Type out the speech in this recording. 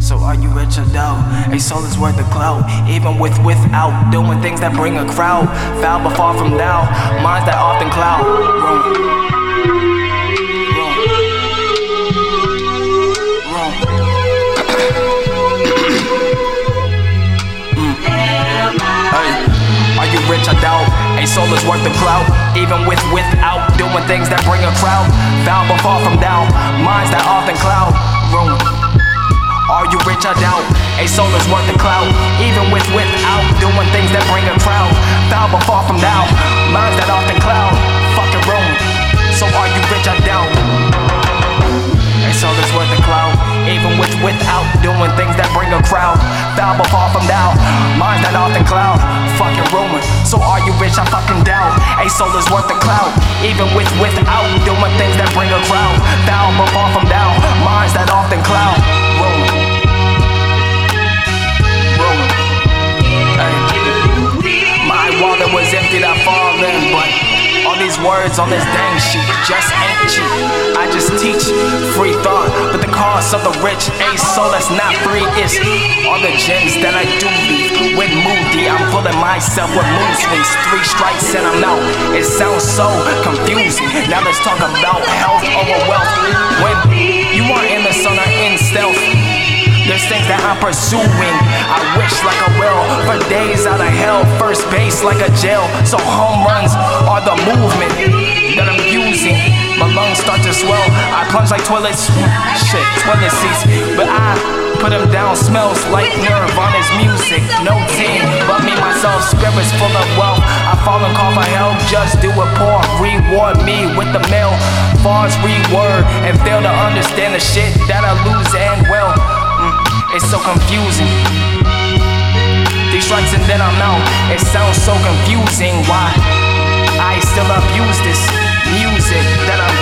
So are you rich or dough? A soul is worth a clout, even with without doing things that bring a crowd. Foul but far from thou, minds that often cloud. Soul is worth the clout, even with without doing things that bring a crowd. Foul but far from thou, minds that often cloud. Wrong. Are you rich or doubt? A soul is worth the clout, even with without doing things that bring a crowd. Foul but far from thou, Are? I fucking doubt. A soul is worth the clout, even with without doing things that bring a crowd. Foul but far from thou, minds that often cloud. My was empty, I fall in, but all these words on this dang sheet just ain't cheap. I just teach free thought, of the rich, a soul that's not free is all the gems that I do leave. With moody, I'm pulling myself with mood swings. Three strikes and I'm out. It sounds so confusing. Now let's talk about health over wealth. When you are in the sun or in stealth. There's things that I'm pursuing. I wish like a will for days out of hell. First base like a jail. So home runs are the movement Plunge like toilets. Shit, toilet seats. But I put them down. Smells like Nirvana's music. No team, but me, myself. Spirits full of wealth. I fall and call for help. Just do it poor. Reward me with the mail. Fars reword and fail to understand the shit that I lose and well. Mm, it's so confusing. These strikes and then I'm out. It sounds so confusing. Why I still abuse this music that I'm